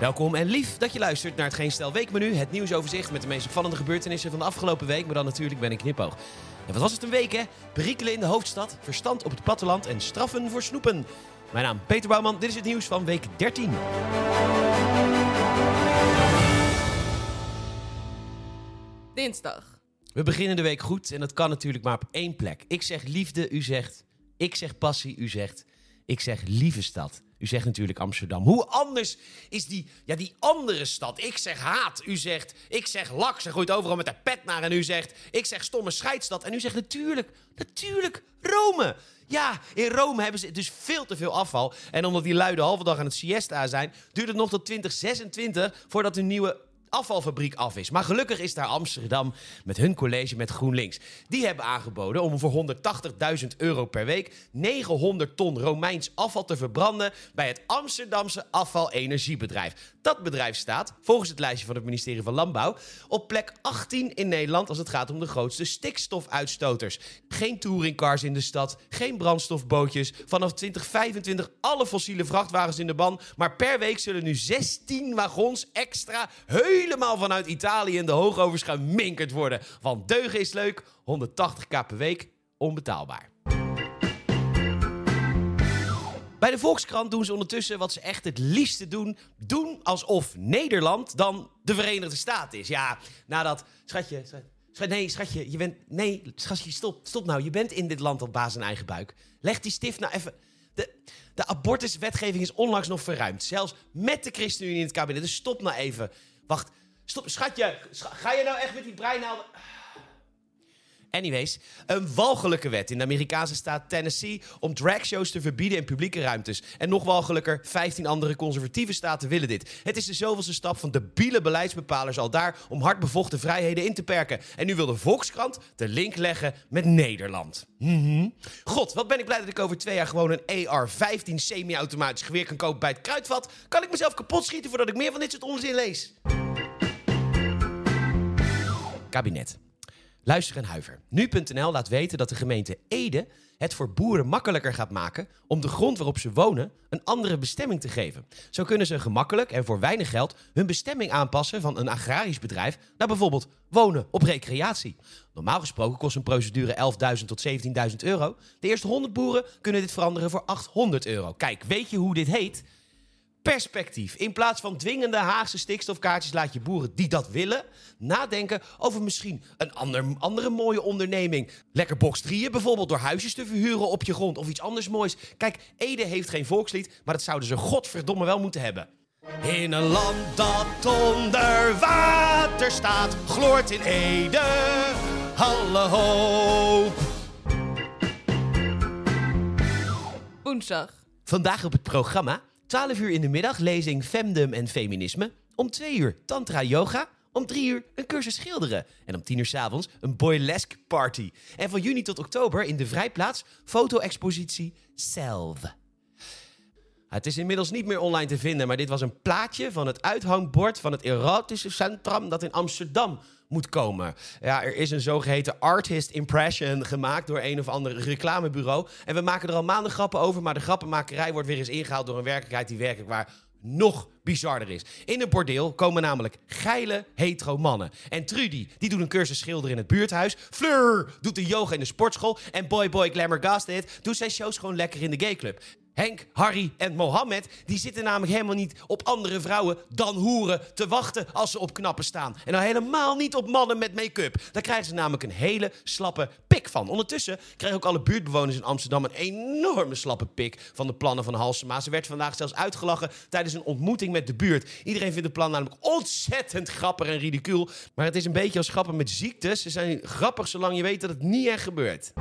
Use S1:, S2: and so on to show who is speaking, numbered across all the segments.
S1: Welkom en lief dat je luistert naar het Geen Stel Weekmenu. Het nieuwsoverzicht met de meest opvallende gebeurtenissen van de afgelopen week. Maar dan natuurlijk ben ik knipoog. En wat was het een week hè? Perikelen in de hoofdstad, verstand op het platteland en straffen voor snoepen. Mijn naam Peter Bouwman, dit is het nieuws van week 13.
S2: Dinsdag.
S1: We beginnen de week goed en dat kan natuurlijk maar op één plek. Ik zeg liefde, u zegt. Ik zeg passie, u zegt. Ik zeg lieve stad. U zegt natuurlijk Amsterdam. Hoe anders is die, ja, die andere stad? Ik zeg haat. U zegt, ik zeg lak. Ze gooit overal met de pet naar. En u zegt, ik zeg stomme scheidstad. En u zegt natuurlijk, natuurlijk Rome. Ja, in Rome hebben ze dus veel te veel afval. En omdat die lui de halve dag aan het siesta zijn, duurt het nog tot 2026 voordat hun nieuwe afvalfabriek af is. Maar gelukkig is daar Amsterdam met hun college met GroenLinks. Die hebben aangeboden om voor 180.000 euro per week 900 ton Romeins afval te verbranden bij het Amsterdamse afvalenergiebedrijf. Dat bedrijf staat, volgens het lijstje van het ministerie van Landbouw, op plek 18 in Nederland als het gaat om de grootste stikstofuitstoters. Geen touringcars in de stad, geen brandstofbootjes. Vanaf 2025 alle fossiele vrachtwagens in de ban. Maar per week zullen nu 16 wagons extra helemaal vanuit Italië in de hoogovers geminkerd worden. Want deugen is leuk, 180k per week, onbetaalbaar. Bij de Volkskrant doen ze ondertussen wat ze echt het liefste doen. Doen alsof Nederland dan de Verenigde Staten is. Ja, nadat... Schatje, schat, nee, schatje, je bent... Nee, schatje, stop, stop nou. Je bent in dit land op basis in eigen buik. Leg die stift nou even... De, de abortuswetgeving is onlangs nog verruimd. Zelfs met de ChristenUnie in het kabinet. Dus stop nou even. Wacht, stop. Schatje, ga je nou echt met die breinaalden... Anyways, een walgelijke wet in de Amerikaanse staat Tennessee om dragshows te verbieden in publieke ruimtes. En nog walgelijker, 15 andere conservatieve staten willen dit. Het is de zoveelste stap van debiele beleidsbepalers al daar om hard bevochten vrijheden in te perken. En nu wil de Volkskrant de link leggen met Nederland. Mhm. God, wat ben ik blij dat ik over twee jaar gewoon een AR-15 semi-automatisch geweer kan kopen bij het kruidvat. Kan ik mezelf kapot schieten voordat ik meer van dit soort onzin lees? Kabinet. Luister en huiver. Nu.nl laat weten dat de gemeente Ede het voor boeren makkelijker gaat maken om de grond waarop ze wonen een andere bestemming te geven. Zo kunnen ze gemakkelijk en voor weinig geld hun bestemming aanpassen van een agrarisch bedrijf naar bijvoorbeeld wonen op recreatie. Normaal gesproken kost een procedure 11.000 tot 17.000 euro. De eerste 100 boeren kunnen dit veranderen voor 800 euro. Kijk, weet je hoe dit heet? Perspectief. In plaats van dwingende Haagse stikstofkaartjes laat je boeren die dat willen nadenken over misschien een ander, andere mooie onderneming. Lekker box 3 bijvoorbeeld door huisjes te verhuren op je grond of iets anders moois. Kijk, Ede heeft geen volkslied, maar dat zouden ze godverdomme wel moeten hebben. In een land dat onder water staat, gloort in Ede alle hoop.
S2: Woensdag.
S1: Vandaag op het programma 12 uur in de middag lezing Femdom en Feminisme. Om 2 uur Tantra Yoga. Om 3 uur een cursus schilderen. En om 10 uur s'avonds een boylesque party. En van juni tot oktober in de Vrijplaats foto-expositie Self. Het is inmiddels niet meer online te vinden, maar dit was een plaatje van het uithangbord van het erotische centrum dat in Amsterdam moet komen. Ja, er is een zogeheten artist impression gemaakt door een of ander reclamebureau. En we maken er al maanden grappen over, maar de grappenmakerij wordt weer eens ingehaald door een werkelijkheid die werkelijk waar nog bizarder is. In een bordeel komen namelijk geile hetero mannen. En Trudy, die doet een cursus schilderen in het buurthuis. Fleur doet de yoga in de sportschool. En Boy Boy Glamour Gasted doet zijn shows gewoon lekker in de gayclub. Henk, Harry en Mohammed, die zitten namelijk helemaal niet op andere vrouwen dan hoeren te wachten als ze op knappen staan. En dan helemaal niet op mannen met make-up. Daar krijgen ze namelijk een hele slappe pik van. Ondertussen krijgen ook alle buurtbewoners in Amsterdam een enorme slappe pik van de plannen van Halsema. Ze werd vandaag zelfs uitgelachen tijdens een ontmoeting met de buurt. Iedereen vindt de plan namelijk ontzettend grappig en ridicuul. Maar het is een beetje als grappen met ziektes. Ze zijn grappig zolang je weet dat het niet echt gebeurt.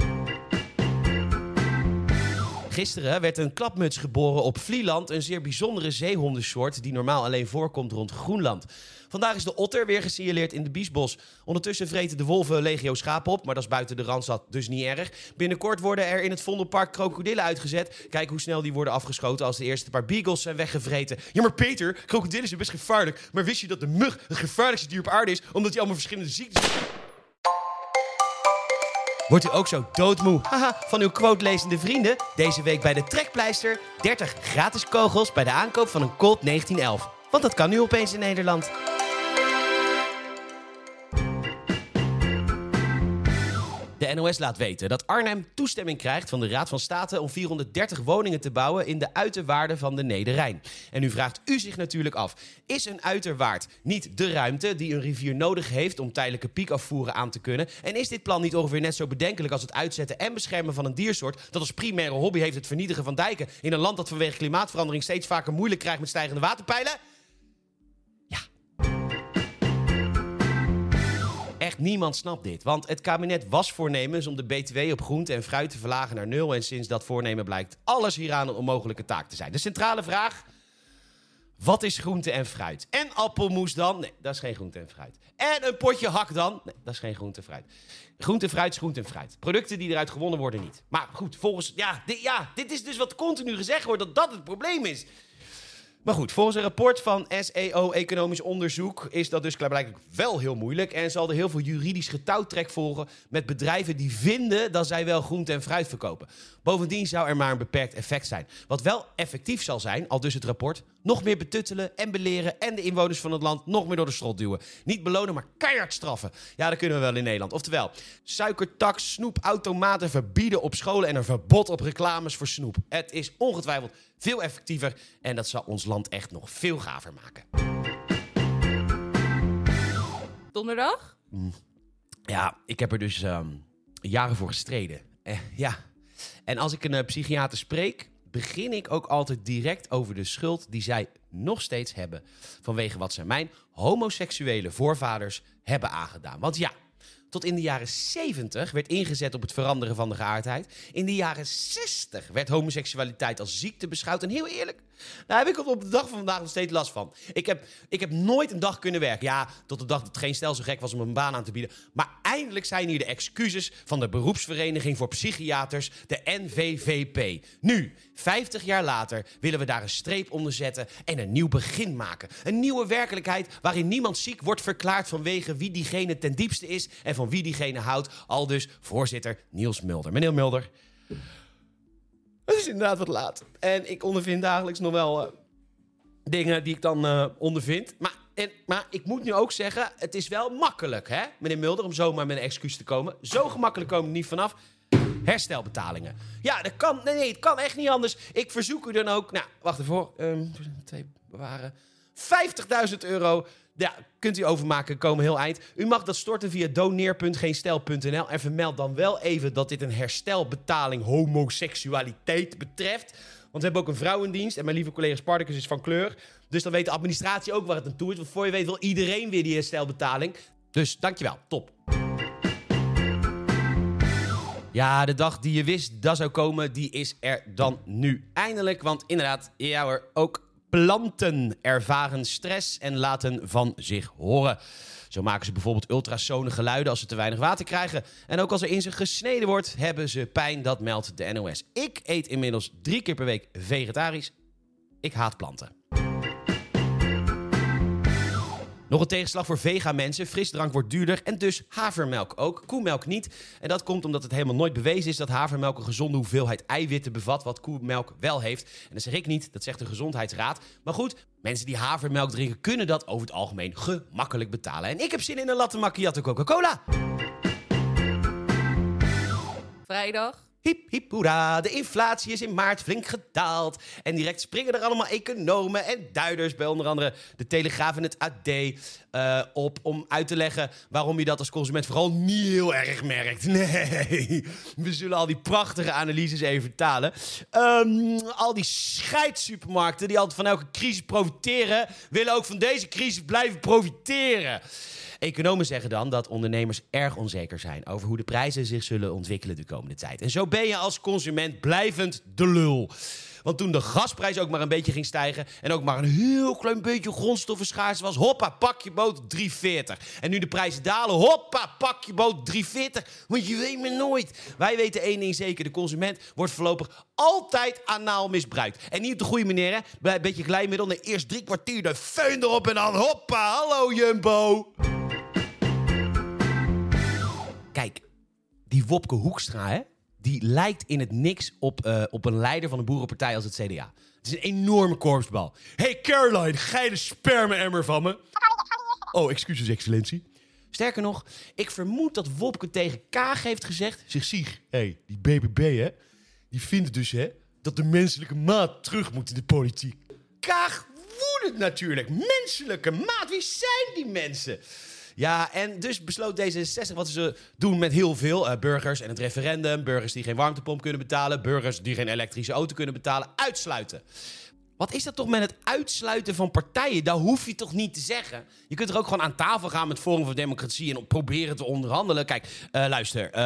S1: Gisteren werd een klapmuts geboren op Vlieland, een zeer bijzondere zeehondensoort die normaal alleen voorkomt rond Groenland. Vandaag is de otter weer gesignaleerd in de Biesbos. Ondertussen vreten de wolven legio schapen op, maar dat is buiten de randstad dus niet erg. Binnenkort worden er in het Vondelpark krokodillen uitgezet. Kijk hoe snel die worden afgeschoten als de eerste paar beagles zijn weggevreten. Ja, maar Peter, krokodillen zijn best gevaarlijk. Maar wist je dat de mug het gevaarlijkste dier op aarde is, omdat hij allemaal verschillende ziektes... Wordt u ook zo doodmoe haha, van uw quote-lezende vrienden? Deze week bij de Trekpleister 30 gratis kogels bij de aankoop van een Colt 1911. Want dat kan nu opeens in Nederland. De NOS laat weten dat Arnhem toestemming krijgt van de Raad van State om 430 woningen te bouwen in de uiterwaarden van de Nederrijn. En nu vraagt u zich natuurlijk af: is een uiterwaard niet de ruimte die een rivier nodig heeft om tijdelijke piekafvoeren aan te kunnen? En is dit plan niet ongeveer net zo bedenkelijk als het uitzetten en beschermen van een diersoort dat als primaire hobby heeft het vernietigen van dijken in een land dat vanwege klimaatverandering steeds vaker moeilijk krijgt met stijgende waterpeilen? Niemand snapt dit. Want het kabinet was voornemens om de BTW op groente en fruit te verlagen naar nul. En sinds dat voornemen blijkt alles hieraan een onmogelijke taak te zijn. De centrale vraag: wat is groente en fruit? En appelmoes dan? Nee, dat is geen groente en fruit. En een potje hak dan? Nee, dat is geen groente en fruit. Groente en fruit is groente en fruit. Producten die eruit gewonnen worden niet. Maar goed, volgens. Ja, dit, ja, dit is dus wat continu gezegd wordt dat dat het probleem is. Maar goed, volgens een rapport van SEO Economisch Onderzoek is dat dus klaarblijkelijk wel heel moeilijk. En zal er heel veel juridisch getouwtrek volgen met bedrijven die vinden dat zij wel groente en fruit verkopen. Bovendien zou er maar een beperkt effect zijn. Wat wel effectief zal zijn, al dus het rapport, nog meer betuttelen en beleren en de inwoners van het land nog meer door de strot duwen. Niet belonen, maar keihard straffen. Ja, dat kunnen we wel in Nederland. Oftewel, suikertax, snoepautomaten verbieden op scholen en een verbod op reclames voor snoep. Het is ongetwijfeld veel effectiever en dat zal ons land echt nog veel gaver maken.
S2: Donderdag?
S1: Ja, ik heb er dus ehm, jaren voor gestreden. Eh, ja. En als ik een eh, psychiater spreek, begin ik ook altijd direct over de schuld die zij nog steeds hebben. Vanwege wat zij mijn homoseksuele voorvaders hebben aangedaan. Want ja, tot in de jaren 70 werd ingezet op het veranderen van de geaardheid. In de jaren 60 werd homoseksualiteit als ziekte beschouwd. En heel eerlijk, daar heb ik op de dag van vandaag nog steeds last van. Ik heb, ik heb nooit een dag kunnen werken. Ja, tot de dag dat geen stel zo gek was om een baan aan te bieden. Maar eindelijk zijn hier de excuses van de beroepsvereniging voor psychiaters, de NVVP. Nu, 50 jaar later, willen we daar een streep onder zetten en een nieuw begin maken. Een nieuwe werkelijkheid waarin niemand ziek wordt verklaard vanwege wie diegene ten diepste is en van wie diegene houdt. Al dus voorzitter Niels Mulder. Meneer Mulder. Het is inderdaad wat laat. En ik ondervind dagelijks nog wel eh, dingen die ik dan eh, ondervind. Maar, en, maar ik moet nu ook zeggen, het is wel makkelijk, hè, meneer Mulder, om zomaar met een excuus te komen. Zo gemakkelijk komen we niet vanaf. Herstelbetalingen. Ja, dat kan. Nee, nee, het kan echt niet anders. Ik verzoek u dan ook. Nou, wacht even. Ehm twee bewaren. 50.000 euro. Ja, kunt u overmaken, komen heel eind. U mag dat storten via doneer.geenstel.nl en vermeld dan wel even dat dit een herstelbetaling homoseksualiteit betreft. Want we hebben ook een vrouwendienst en mijn lieve collega Spartacus is van kleur. Dus dan weet de administratie ook waar het aan toe is. Want voor je weet wil iedereen weer die herstelbetaling. Dus dankjewel, top. Ja, de dag die je wist dat zou komen, die is er dan nu eindelijk. Want inderdaad, ja hoor, ook planten ervaren stress en laten van zich horen. Zo maken ze bijvoorbeeld ultrasone geluiden als ze te weinig water krijgen. En ook als er in ze gesneden wordt, hebben ze pijn. Dat meldt de NOS. Ik eet inmiddels drie keer per week vegetarisch. Ik haat planten. Nog een tegenslag voor vega-mensen. Frisdrank wordt duurder en dus havermelk ook. Koemelk niet. En dat komt omdat het helemaal nooit bewezen is dat havermelk een gezonde hoeveelheid eiwitten bevat, wat koemelk wel heeft. En dat zeg ik niet, dat zegt de Gezondheidsraad. Maar goed, mensen die havermelk drinken kunnen dat over het algemeen gemakkelijk betalen. En ik heb zin in een latte macchiato Coca-Cola.
S2: Vrijdag?
S1: Hip, hoera. De inflatie is in maart flink gedaald. En direct springen er allemaal economen en duiders... bij onder andere de Telegraaf en het AD eh, op... om uit te leggen waarom je dat als consument vooral niet heel erg merkt. Nee, we zullen al die prachtige analyses even vertalen. Ehm, al die scheidsupermarkten die altijd van elke crisis profiteren... willen ook van deze crisis blijven profiteren. Economen zeggen dan dat ondernemers erg onzeker zijn over hoe de prijzen zich zullen ontwikkelen de komende tijd. En zo als consument blijvend de lul. Want toen de gasprijs ook maar een beetje ging stijgen en ook maar een heel klein beetje grondstoffen schaars was, hoppa, pak je boot 3,40. En nu de prijzen dalen, hoppa, pak je boot 3,40. Want je weet me nooit. Wij weten één ding zeker, de consument wordt voorlopig altijd anaal misbruikt. En niet op de goede manier, hè. Bij een beetje glijmiddel, nee, eerst drie kwartier de feun erop en dan hoppa, hallo Jumbo. Kijk, die Wopke Hoekstra, hè? Die lijkt in het niks op, eh, op een leider van een boerenpartij als het CDA. Het is een enorme korpsbal. Hey Caroline, ga je de sperma-emmer van me? Oh, excuses, excellentie. Sterker nog, ik vermoed dat Wopke tegen Kaag heeft gezegd... Zeg, Sieg, hey, die BBB, hè, die vindt dus, hè, dat de menselijke maat terug moet in de politiek. Kaag woedend natuurlijk. Menselijke maat, wie zijn die mensen? Ja, en dus besloot D66 wat ze doen met heel veel eh, burgers en het referendum. Burgers die geen warmtepomp kunnen betalen. Burgers die geen elektrische auto kunnen betalen. Uitsluiten. Wat is dat toch met het uitsluiten van partijen? Dat hoef je toch niet te zeggen? Je kunt er ook gewoon aan tafel gaan met Forum voor Democratie en proberen te onderhandelen. Kijk, eh, luister, eh,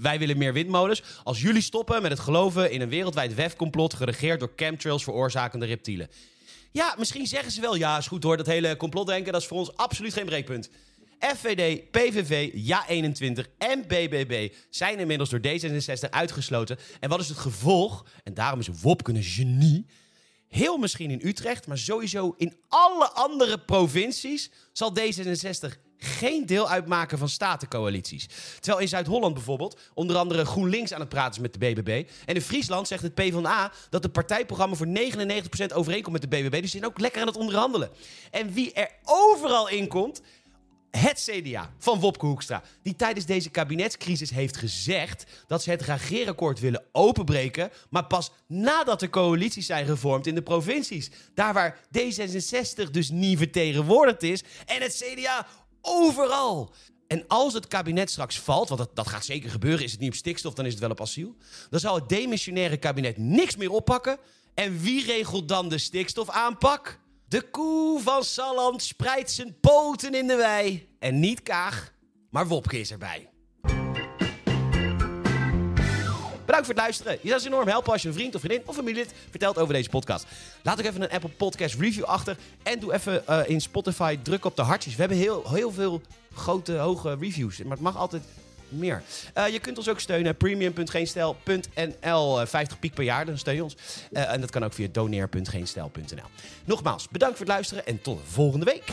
S1: wij willen meer windmolens. Als jullie stoppen met het geloven in een wereldwijd WEF-complot geregeerd door chemtrails veroorzakende reptielen. Ja, misschien zeggen ze wel, ja, is goed hoor, dat hele complotdenken, dat is voor ons absoluut geen breekpunt. FVD, PVV, Ja21 en BBB zijn inmiddels door D66 uitgesloten. En wat is het gevolg? En daarom is Wopke een genie. Heel misschien in Utrecht, maar sowieso in alle andere provincies zal D66 geen deel uitmaken van statencoalities. Terwijl in Zuid-Holland bijvoorbeeld onder andere GroenLinks aan het praten is met de BBB. En in Friesland zegt het PvdA dat het partijprogramma voor 99% overeenkomt met de BBB. Dus ze zijn ook lekker aan het onderhandelen. En wie er overal in komt, het CDA van Wopke Hoekstra, die tijdens deze kabinetscrisis heeft gezegd dat ze het regeerakkoord willen openbreken, maar pas nadat de coalities zijn gevormd in de provincies. Daar waar D66 dus niet vertegenwoordigd is en het CDA overal. En als het kabinet straks valt, want dat, dat gaat zeker gebeuren, is het niet op stikstof, dan is het wel op asiel, dan zal het demissionaire kabinet niks meer oppakken. En wie regelt dan de stikstofaanpak? De koe van Salland spreidt zijn poten in de wei. En niet Kaag, maar Wopke is erbij. Bedankt voor het luisteren. Je zou ons enorm helpen als je een vriend of vriendin of familielid vertelt over deze podcast. Laat ook even een Apple Podcast review achter. En doe even uh, in Spotify druk op de hartjes. We hebben heel, heel veel grote, hoge reviews. Maar het mag altijd meer. Uh, je kunt ons ook steunen. premium.geenstijl.nl. Uh, 50 piek per jaar, dan steun je ons. Uh, en dat kan ook via doneer.geenstijl.nl. Nogmaals, bedankt voor het luisteren en tot de volgende week.